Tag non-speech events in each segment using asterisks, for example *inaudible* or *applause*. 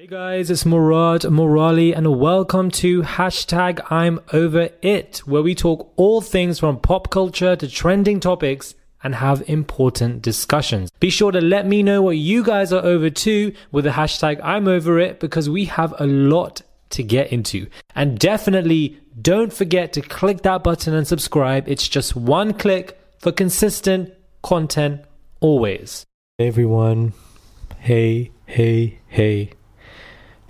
Hey guys, it's Murad Merali and welcome to hashtag I'm Over It, where we talk all things from pop culture to trending topics and have important discussions. Be sure to let me know what you guys are over to with the hashtag I'm Over It because we have a lot to get into. And definitely don't forget to click that button and subscribe. It's just one click for consistent content always. Hey everyone. Hey, hey, hey.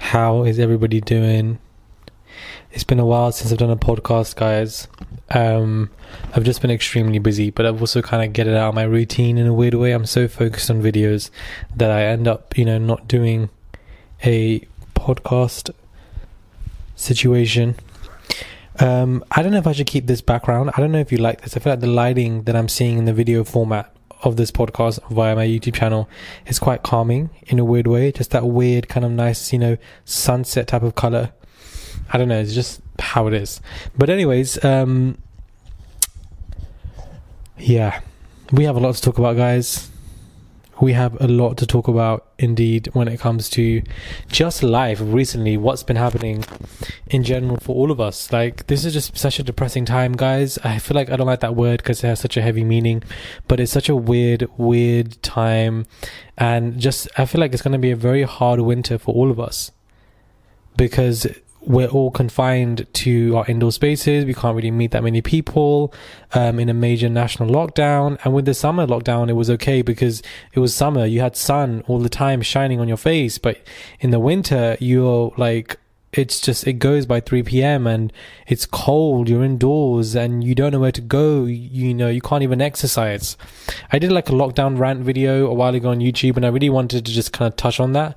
How is everybody doing? It's been a while since I've done a podcast, guys. Um, I've just been extremely busy, but I've also kind of get it out of my routine in a weird way. I'm so focused on videos that I end up, you know, not doing a podcast situation. Um, I don't know if I should keep this background. I don't know if you like this. I feel like the lighting that I'm seeing in the video format of this podcast via my YouTube channel is quite calming in a weird way. Just that weird kind of nice, you know, sunset type of color. I don't know. It's just how it is. But anyways, um, yeah, we have a lot to talk about, guys we have a lot to talk about indeed when it comes to just life recently what's been happening in general for all of us. Like this is just such a depressing time guys. I feel like i don't like that word because it has such a heavy meaning but it's such a weird weird time. And just i feel like it's going to be a very hard winter for all of us because we're all confined to our indoor spaces. We can't really meet that many people um, in a major national lockdown. And with the summer lockdown, it was okay because it was summer. You had sun all the time shining on your face. But in the winter, you're like, it's just, it goes by 3 p.m. and it's cold. You're indoors and you don't know where to go. You know, you can't even exercise. I did like a lockdown rant video a while ago on YouTube and I really wanted to just kind of touch on that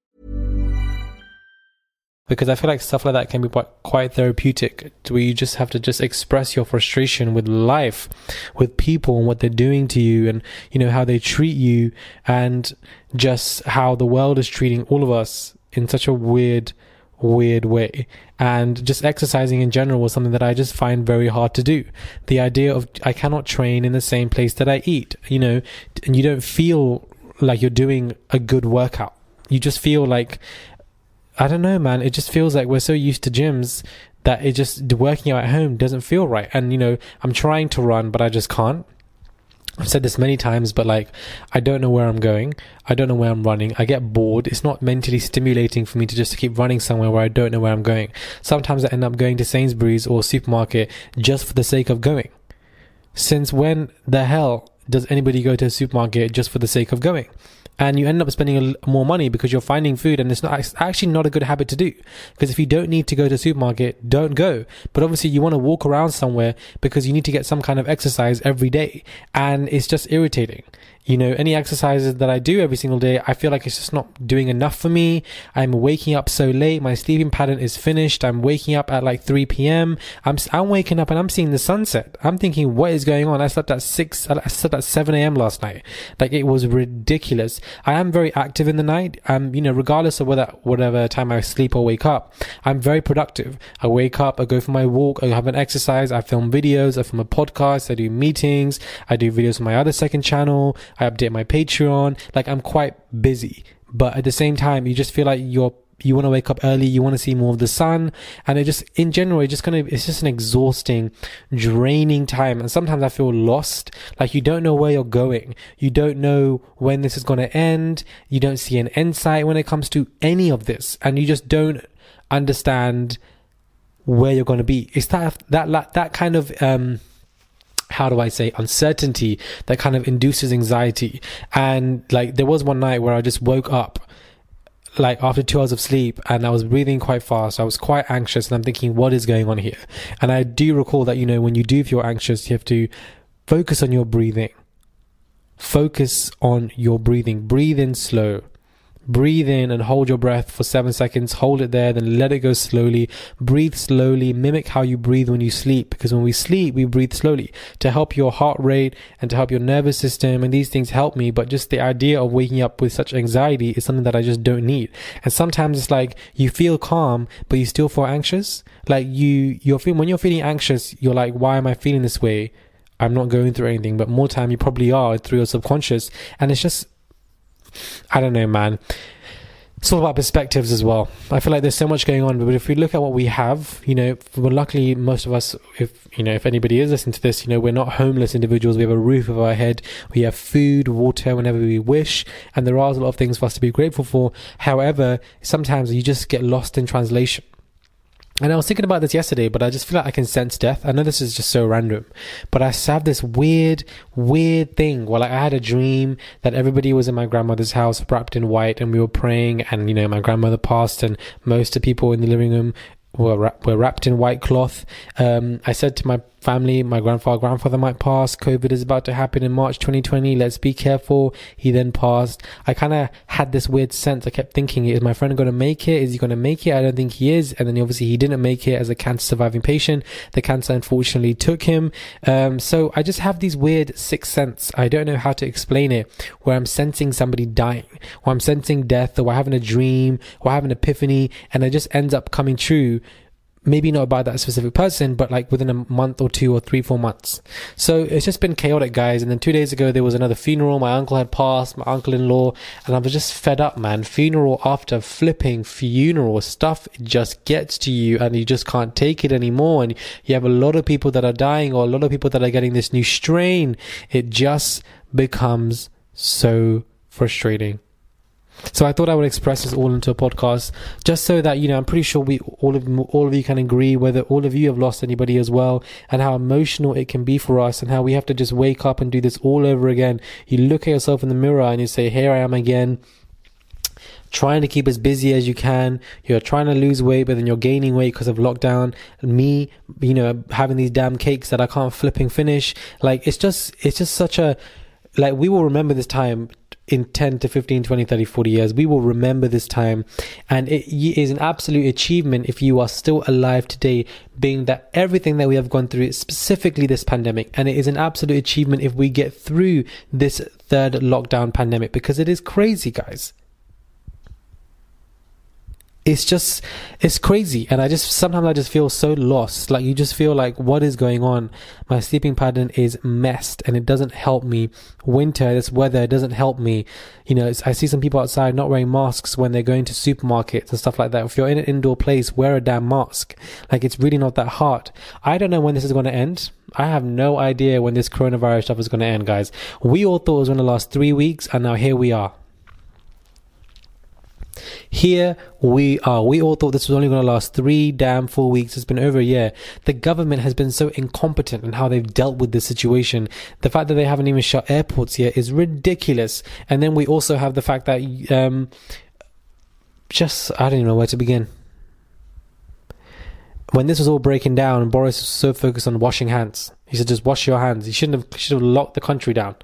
Because I feel like stuff like that can be quite, therapeutic where you just have to just express your frustration with life, with people and what they're doing to you and, you know, how they treat you and just how the world is treating all of us in such a weird, weird way. And just exercising in general was something that I just find very hard to do. The idea of I cannot train in the same place that I eat, you know, and you don't feel like you're doing a good workout. You just feel like I don't know, man. It just feels like we're so used to gyms that it just working out at home doesn't feel right. And you know, I'm trying to run, but I just can't. I've said this many times, but like, I don't know where I'm going. I don't know where I'm running. I get bored. It's not mentally stimulating for me to just keep running somewhere where I don't know where I'm going. Sometimes I end up going to Sainsbury's or supermarket just for the sake of going. Since when the hell does anybody go to a supermarket just for the sake of going? and you end up spending more money because you're finding food and it's not it's actually not a good habit to do. Because if you don't need to go to the supermarket don't go. But obviously you want to walk around somewhere because you need to get some kind of exercise every day. And it's just irritating you know, any exercises that I do every single day, I feel like it's just not doing enough for me. I'm waking up so late. My sleeping pattern is finished. I'm waking up at like 3 p.m. I'm, I'm waking up and I'm seeing the sunset. I'm thinking, what is going on? I slept at 6, I slept at 7 a.m. last night. Like it was ridiculous. I am very active in the night. Um, you know, regardless of whether, whatever time I sleep or wake up, I'm very productive. I wake up, I go for my walk, I have an exercise, I film videos, I film a podcast, I do meetings, I do videos on my other second channel. I update my Patreon. Like I'm quite busy, but at the same time, you just feel like you're you want to wake up early, you want to see more of the sun, and it just in general, it just kind of it's just an exhausting, draining time. And sometimes I feel lost, like you don't know where you're going, you don't know when this is going to end, you don't see an end when it comes to any of this, and you just don't understand where you're going to be. It's that that that kind of um, how do I say uncertainty that kind of induces anxiety. And like there was one night where I just woke up like after two hours of sleep and I was breathing quite fast. I was quite anxious and I'm thinking, what is going on here? And I do recall that, you know, when you do feel anxious, you have to focus on your breathing. Focus on your breathing. Breathe in slow. Breathe in and hold your breath for seven seconds. Hold it there, then let it go slowly. Breathe slowly. Mimic how you breathe when you sleep, because when we sleep, we breathe slowly to help your heart rate and to help your nervous system. And these things help me, but just the idea of waking up with such anxiety is something that I just don't need. And sometimes it's like you feel calm, but you still feel anxious. Like you, you're feeling, when you're feeling anxious, you're like, why am I feeling this way? I'm not going through anything, but more time you probably are through your subconscious. And it's just I don't know, man. It's all about perspectives as well. I feel like there's so much going on, but if we look at what we have, you know, well, luckily most of us, if you know, if anybody is listening to this, you know, we're not homeless individuals. We have a roof over our head. We have food, water, whenever we wish, and there are a lot of things for us to be grateful for. However, sometimes you just get lost in translation. And I was thinking about this yesterday, but I just feel like I can sense death. I know this is just so random, but I have this weird, weird thing. Well, like I had a dream that everybody was in my grandmother's house wrapped in white and we were praying and, you know, my grandmother passed and most of the people in the living room were, were wrapped in white cloth. Um, I said to my family, my grandfather, grandfather might pass. COVID is about to happen in March 2020. Let's be careful. He then passed. I kind of had this weird sense. I kept thinking, is my friend going to make it? Is he going to make it? I don't think he is. And then obviously he didn't make it as a cancer surviving patient. The cancer unfortunately took him. Um, so I just have these weird sixth sense. I don't know how to explain it where I'm sensing somebody dying or I'm sensing death or I'm having a dream or have an epiphany and it just ends up coming true maybe not about that specific person, but like within a month or two or three, four months. So it's just been chaotic, guys. And then two days ago, there was another funeral. My uncle had passed, my uncle in law, and I was just fed up, man. Funeral after flipping funeral stuff just gets to you and you just can't take it anymore. And you have a lot of people that are dying or a lot of people that are getting this new strain. It just becomes so frustrating. So I thought I would express this all into a podcast, just so that you know I'm pretty sure we all of all of you can agree whether all of you have lost anybody as well, and how emotional it can be for us, and how we have to just wake up and do this all over again. You look at yourself in the mirror and you say, "Here I am again." trying to keep as busy as you can. You're trying to lose weight, but then you're gaining weight because of lockdown. And Me, you know, having these damn cakes that I can't flipping finish. Like it's just, it's just such a, like we will remember this time in 10 to 15, 20, 30, 40 years. We will remember this time. And it is an absolute achievement if you are still alive today, being that everything that we have gone through, specifically this pandemic. And it is an absolute achievement if we get through this third lockdown pandemic because it is crazy, guys it's just it's crazy. And i just sometimes i just feel so lost. Like you just feel like what is going on? My sleeping pattern is messed and it doesn't help me. Winter this weather doesn't help me. You know i see some people outside not wearing masks when they're going to supermarkets and stuff like that. If you're in an indoor place wear a damn mask. Like it's really not that hard. I don't know when this is going to end. I have no idea when this coronavirus stuff is going to end, guys. We all thought it was going to last three weeks, and now here we are. Here we are. We all thought this was only going to last three damn four weeks. It's been over a year. The government has been so incompetent in how they've dealt with this situation. The fact that they haven't even shut airports yet is ridiculous. And then we also have the fact that, um, just, I don't even know where to begin. When this was all breaking down, Boris was so focused on washing hands. He said, just wash your hands. He shouldn't have, should have locked the country down.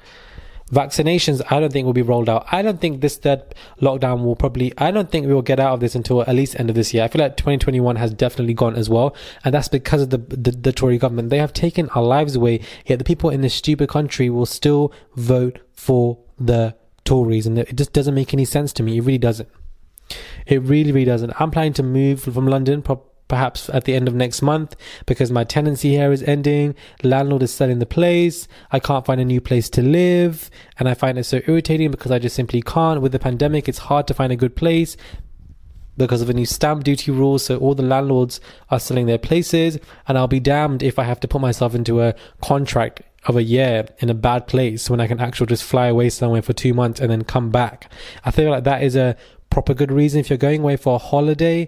Vaccinations, I don't think will be rolled out. I don't think this third lockdown will probably, I don't think we will get out of this until at least end of this year. I feel like 2021 has definitely gone as well. And that's because of the, the, the Tory government. They have taken our lives away, yet the people in this stupid country will still vote for the Tories. And it just doesn't make any sense to me. It really doesn't. It really, really doesn't. I'm planning to move from London, perhaps at the end of next month because my tenancy here is ending. Landlord is selling the place. I can't find a new place to live. And I find it so irritating because I just simply can't. With the pandemic, it's hard to find a good place because of a new stamp duty rule. So all the landlords are selling their places. And I'll be damned if I have to put myself into a contract of a year in a bad place when I can actually just fly away somewhere for two months and then come back. I feel like that is a proper good reason. If you're going away for a holiday,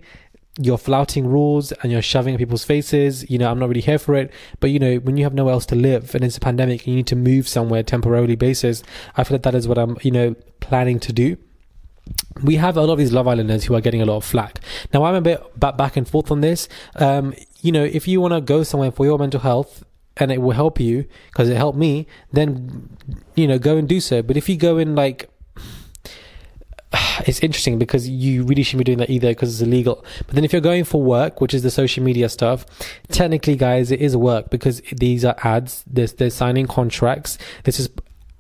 you're flouting rules and you're shoving at people's faces. You know, I'm not really here for it. But you know, when you have nowhere else to live and it's a pandemic and you need to move somewhere temporarily basis, I feel like that is what I'm, you know, planning to do. We have a lot of these Love Islanders who are getting a lot of flack. Now, I'm a bit back and forth on this. Um, you know, if you want to go somewhere for your mental health, and it will help you because it helped me, then you know go and do so. But if you go in like *sighs* it's interesting because you really shouldn't be doing that either because it's illegal. But then if you're going for work, which is the social media stuff, technically, guys, it is work because these are ads. There's they're signing contracts. This is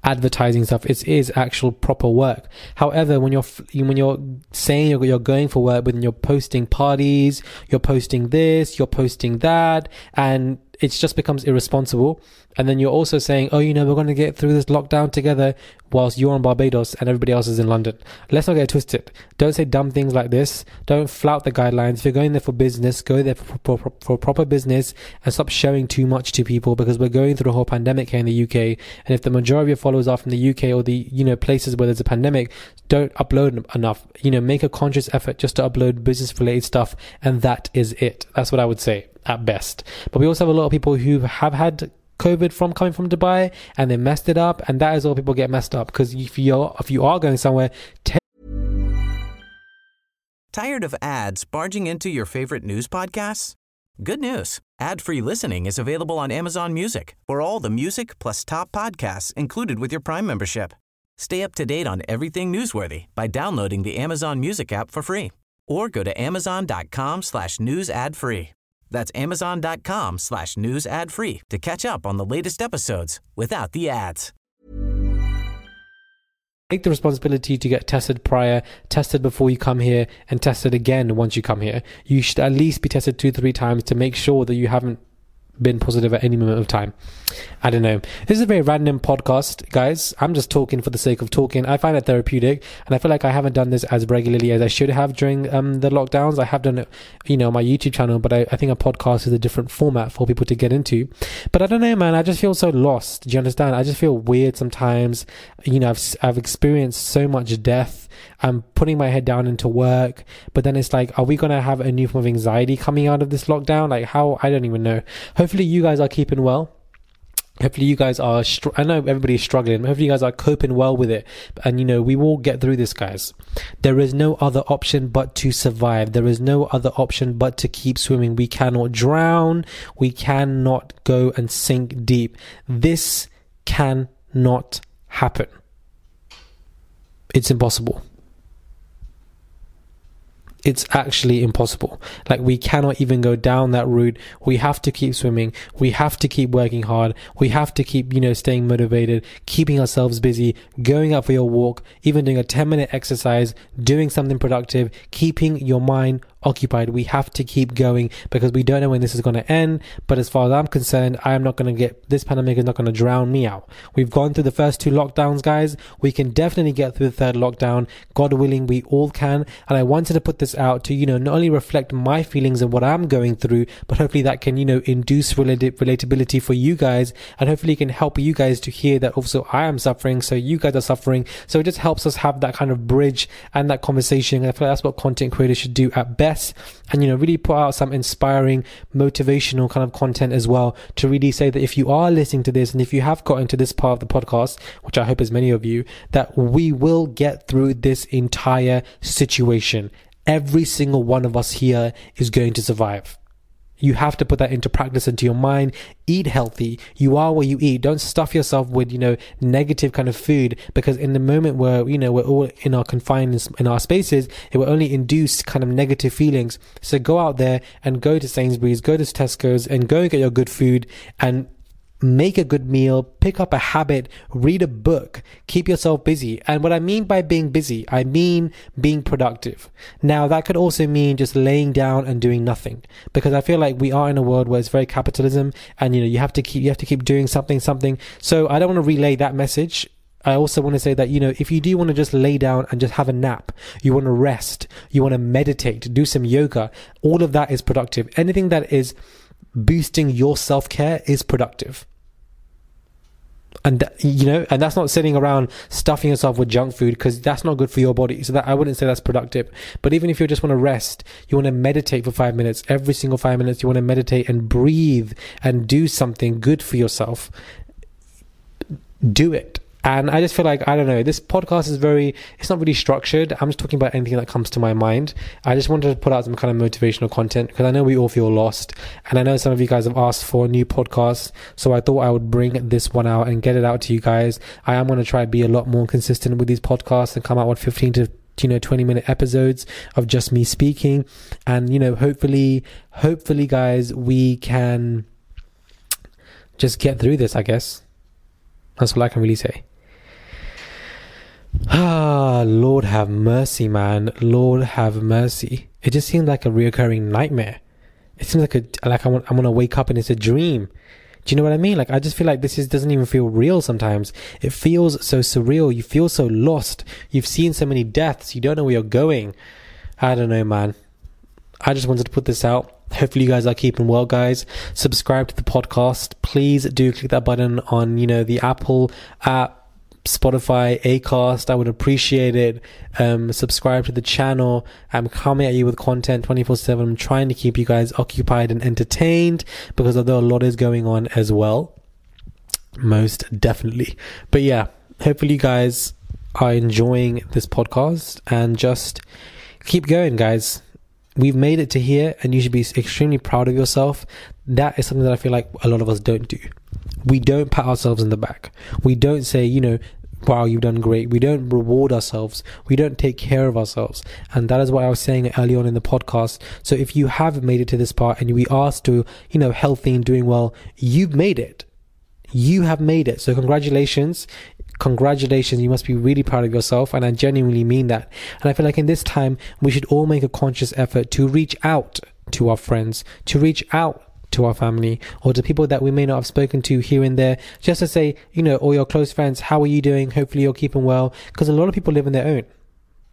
advertising stuff. It is actual proper work. However, when you're when you're saying you're, you're going for work, but then you're posting parties, you're posting this, you're posting that, and it just becomes irresponsible. And then you're also saying, oh, you know, we're going to get through this lockdown together whilst you're on Barbados and everybody else is in London. Let's not get twisted. Don't say dumb things like this. Don't flout the guidelines. If you're going there for business, go there for, for, for proper business and stop showing too much to people because we're going through a whole pandemic here in the UK. And if the majority of your followers are from the UK or the, you know, places where there's a pandemic, don't upload enough. You know, make a conscious effort just to upload business related stuff. And that is it. That's what I would say at best. But we also have a lot of people who have had COVID from coming from Dubai and they messed it up, and that is all people get messed up because if you're if you are going somewhere. Tired of ads barging into your favorite news podcasts? Good news! Ad-free listening is available on Amazon Music for all the music plus top podcasts included with your Prime membership. Stay up to date on everything newsworthy by downloading the Amazon Music app for free, or go to amazon.com slash news ad free. That's amazon.com slash news ad free to catch up on the latest episodes without the ads. Take the responsibility to get tested prior, tested before you come here, and tested again once you come here. You should at least be tested two, three times to make sure that you haven't been positive at any moment of time. I don't know. This is a very random podcast, guys. I'm just talking for the sake of talking. I find it therapeutic, and I feel like I haven't done this as regularly as I should have during um, the lockdowns. I have done it, you know, my YouTube channel, but I, I, think a podcast is a different format for people to get into. But I don't know, man. I just feel so lost. Do you understand? I just feel weird sometimes. You know, I've I've experienced so much death I'm putting my head down into work, but then it's like, are we going to have a new form of anxiety coming out of this lockdown? Like, how? I don't even know. Hopefully, you guys are keeping well. Hopefully you guys are str- i know everybody's struggling but hopefully you guys are coping well with it. And you know we will get through this guys. There is no other option but to survive. There is no other option but to keep swimming. We cannot drown. We cannot go and sink deep. This cannot happen. It's impossible it's actually impossible. Like we cannot even go down that route. We have to keep swimming. We have to keep working hard. We have to keep, you know, staying motivated, keeping ourselves busy, going out for your walk, even doing a 10 minute exercise, doing something productive, keeping your mind occupied. We have to keep going because we don't know when this is going to end. But as far as I'm concerned, I am not going to get this pandemic is not going to drown me out. We've gone through the first two lockdowns, guys. We can definitely get through the third lockdown. God willing, we all can. And I wanted to put this out to, you know, not only reflect my feelings and what I'm going through, but hopefully that can, you know, induce relatability for you guys. And hopefully can help you guys to hear that also I am suffering. So you guys are suffering. So it just helps us have that kind of bridge and that conversation. I feel like that's what content creators should do at best best and you know really put out some inspiring motivational kind of content as well to really say that if you are listening to this and if you have gotten to this part of the podcast which i hope is many of you that we will get through this entire situation. Every single one of us here is going to survive you have to put that into practice into your mind. Eat healthy. You are what you eat. Don't stuff yourself with, you know, negative kind of food because in the moment where, you know, we're all in our confined in our spaces, it will only induce kind of negative feelings. So go out there and go to Sainsbury's, go to Tesco's and go and get your good food and make a good meal, pick up a habit, read a book, keep yourself busy. And what I mean by being busy, I mean being productive. Now, that could also mean just laying down and doing nothing because I feel like we are in a world where it's very capitalism and you know, you have to keep, you have to keep doing something, something. So I don't want to relay that message. I also want to say that, you know, if you do want to just lay down and just have a nap, you want to rest, you want to meditate, do some yoga, all of that is productive. Anything that is boosting your self care is productive. And you know and that's not sitting around stuffing yourself with junk food because that's not good for your body. So that i wouldn't say that's productive. But even if you just want to rest you want to meditate for five minutes every single five minutes you want to meditate and breathe and do something good for yourself do it and I just feel like, I don't know, this podcast is very, it's not really structured. I'm just talking about anything that comes to my mind. I just wanted to put out some kind of motivational content because I know we all feel lost. And I know some of you guys have asked for a new podcast. So I thought I would bring this one out and get it out to you guys. I am going to try to be a lot more consistent with these podcasts and come out with 15 to you know 20 minute episodes of just me speaking and you know hopefully hopefully guys we can just get through this i guess that's all i can really say Ah, Lord have mercy, man. Lord have mercy. It just seems like a reoccurring nightmare. It seems like a like I want I'm gonna wake up and it's a dream. Do you know what I mean? Like I just feel like this is doesn't even feel real sometimes. It feels so surreal. You feel so lost. You've seen so many deaths. You don't know where you're going. I don't know, man. I just wanted to put this out. Hopefully you guys are keeping well, guys. Subscribe to the podcast. Please do click that button on, you know, the Apple app Spotify, Acast. I would appreciate it. Um, subscribe to the channel. I'm coming at you with content 24 7. I'm trying to keep you guys occupied and entertained because although a lot is going on as well, most definitely. But yeah, hopefully you guys are enjoying this podcast and just keep going, guys. We've made it to here and you should be extremely proud of yourself. That is something that I feel like a lot of us don't do. We don't pat ourselves in the back. We don't say, you know, wow, you've done great. We don't reward ourselves. We don't take care of ourselves. And that is what I was saying early on in the podcast. So if you have made it to this part and we are still, you know, healthy and doing well, you've made it. You have made it. So congratulations. Congratulations. You must be really proud of yourself. And I genuinely mean that. And I feel like in this time, we should all make a conscious effort to reach out to our friends, to reach out to our family or to people that we may not have spoken to here and there, just to say, you know, all your close friends, how are you doing? Hopefully you're keeping well. Because a lot of people live in their own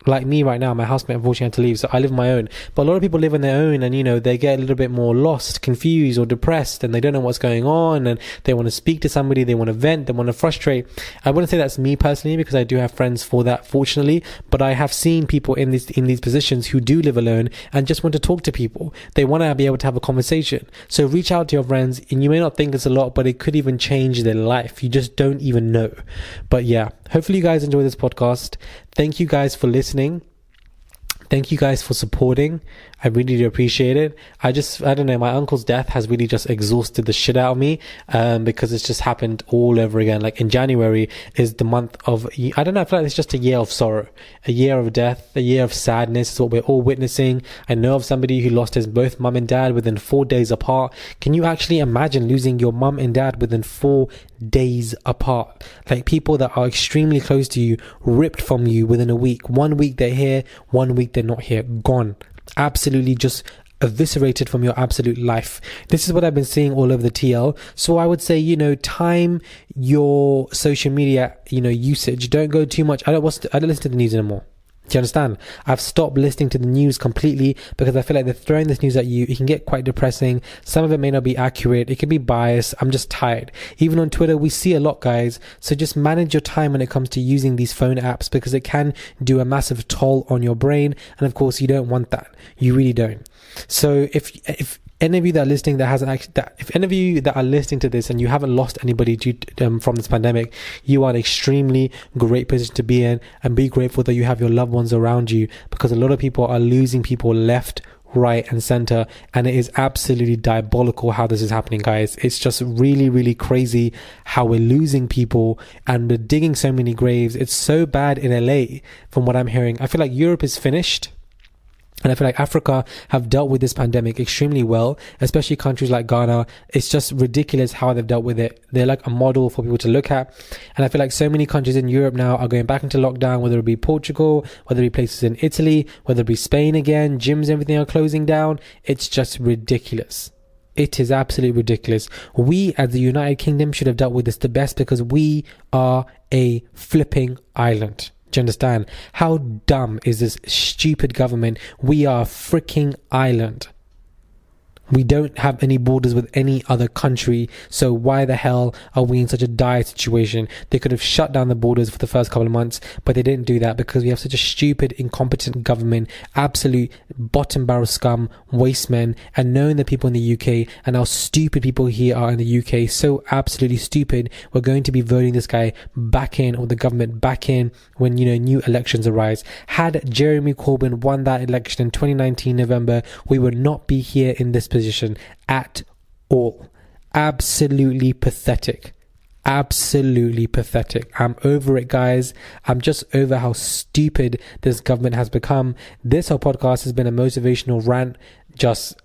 like me right now, my housemate unfortunately had to leave, so I live on my own. But a lot of people live on their own, and you know they get a little bit more lost, confused, or depressed, and they don't know what's going on, and they want to speak to somebody, they want to vent, they want to frustrate. I wouldn't say that's me personally because I do have friends for that, fortunately. But I have seen people in these in these positions who do live alone and just want to talk to people. They want to be able to have a conversation. So reach out to your friends, and you may not think it's a lot, but it could even change their life. You just don't even know. But yeah, hopefully you guys enjoy this podcast. Thank you guys for listening. Thank you guys for supporting. I really do appreciate it. I just, I don't know, my uncle's death has really just exhausted the shit out of me, um, because it's just happened all over again. Like in January is the month of, I don't know, I feel like it's just a year of sorrow, a year of death, a year of sadness is what we're all witnessing. I know of somebody who lost his both mum and dad within four days apart. Can you actually imagine losing your mum and dad within four days apart? Like people that are extremely close to you, ripped from you within a week. One week they're here, one week they're not here, gone absolutely just eviscerated from your absolute life. This is what I've been seeing all over the TL. So I would say, you know, time your social media, you know, usage. Don't go too much. I don't watch, I don't listen to the news anymore. Do you understand? I've stopped listening to the news completely because I feel like they're throwing this news at you. It can get quite depressing. Some of it may not be accurate. It can be biased. I'm just tired. Even on Twitter, we see a lot, guys. So just manage your time when it comes to using these phone apps because it can do a massive toll on your brain. And of course, you don't want that. You really don't. So if, if, any of you that are listening that hasn't actually that if any of you that are listening to this and you haven't lost anybody due to, um, from this pandemic you are an extremely great position to be in and be grateful that you have your loved ones around you because a lot of people are losing people left right and center and it is absolutely diabolical how this is happening guys. It's just really really crazy how we're losing people and we're digging so many graves. It's so bad in LA from what i'm hearing. I feel like europe is finished and I feel like Africa have dealt with this pandemic extremely well, especially countries like Ghana. It's just ridiculous how they've dealt with it. They're like a model for people to look at. And I feel like so many countries in Europe now are going back into lockdown, whether it be Portugal, whether it be places in Italy, whether it be Spain again, gyms, everything are closing down. It's just ridiculous. It is absolutely ridiculous. We as the United Kingdom should have dealt with this the best because we are a flipping island. You understand? How dumb is this stupid government? We are freaking island. We don't have any borders with any other country, so why the hell are we in such a dire situation? They could have shut down the borders for the first couple of months, but they didn't do that because we have such a stupid, incompetent government, absolute bottom barrel scum, waste men, and knowing the people in the UK and how stupid people here are in the UK, so absolutely stupid, we're going to be voting this guy back in or the government back in when, you know, new elections arise. Had Jeremy Corbyn won that election in 2019 November, we would not be here in this position at all. Absolutely pathetic. Absolutely pathetic. I'm over it, guys. I'm just over how stupid this government has become. This whole podcast has been a motivational rant, just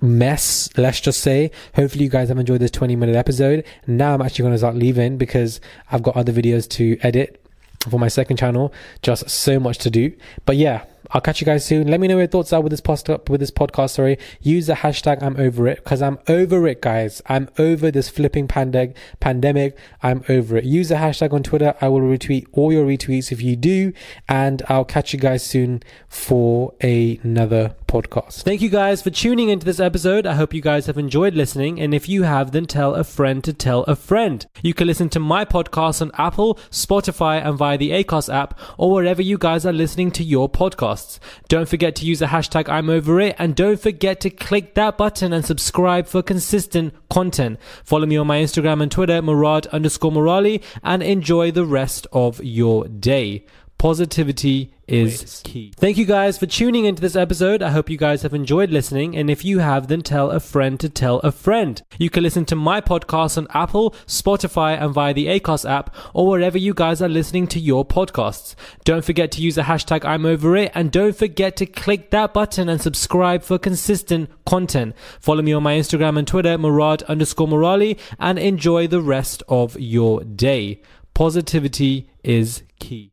mess, let's just say. Hopefully, you guys have enjoyed this 20 minute episode. Now, I'm actually going to start leaving because I've got other videos to edit for my second channel. Just so much to do. But yeah, I'll catch you guys soon. Let me know your thoughts are with this post with this podcast. Sorry, use the hashtag I'm over it because I'm over it, guys. I'm over this flipping pandemic. Pandemic. I'm over it. Use the hashtag on Twitter. I will retweet all your retweets if you do, and I'll catch you guys soon for another podcast. Thank you guys for tuning into this episode. I hope you guys have enjoyed listening, and if you have, then tell a friend to tell a friend. You can listen to my podcast on Apple, Spotify, and via the Acast app, or wherever you guys are listening to your podcast podcasts. Don't forget to use the hashtag I'm over it and don't forget to click that button and subscribe for consistent content. Follow me on my Instagram and Twitter, Murad underscore Merali, and enjoy the rest of your day. Positivity is key. Thank you guys for tuning into this episode. I hope you guys have enjoyed listening. And if you have, then tell a friend to tell a friend. You can listen to my podcast on Apple, Spotify, and via the Acast app, or wherever you guys are listening to your podcasts. Don't forget to use the hashtag I'm over it, and don't forget to click that button and subscribe for consistent content. Follow me on my Instagram and Twitter, Murad underscore Merali, and enjoy the rest of your day. Positivity is key.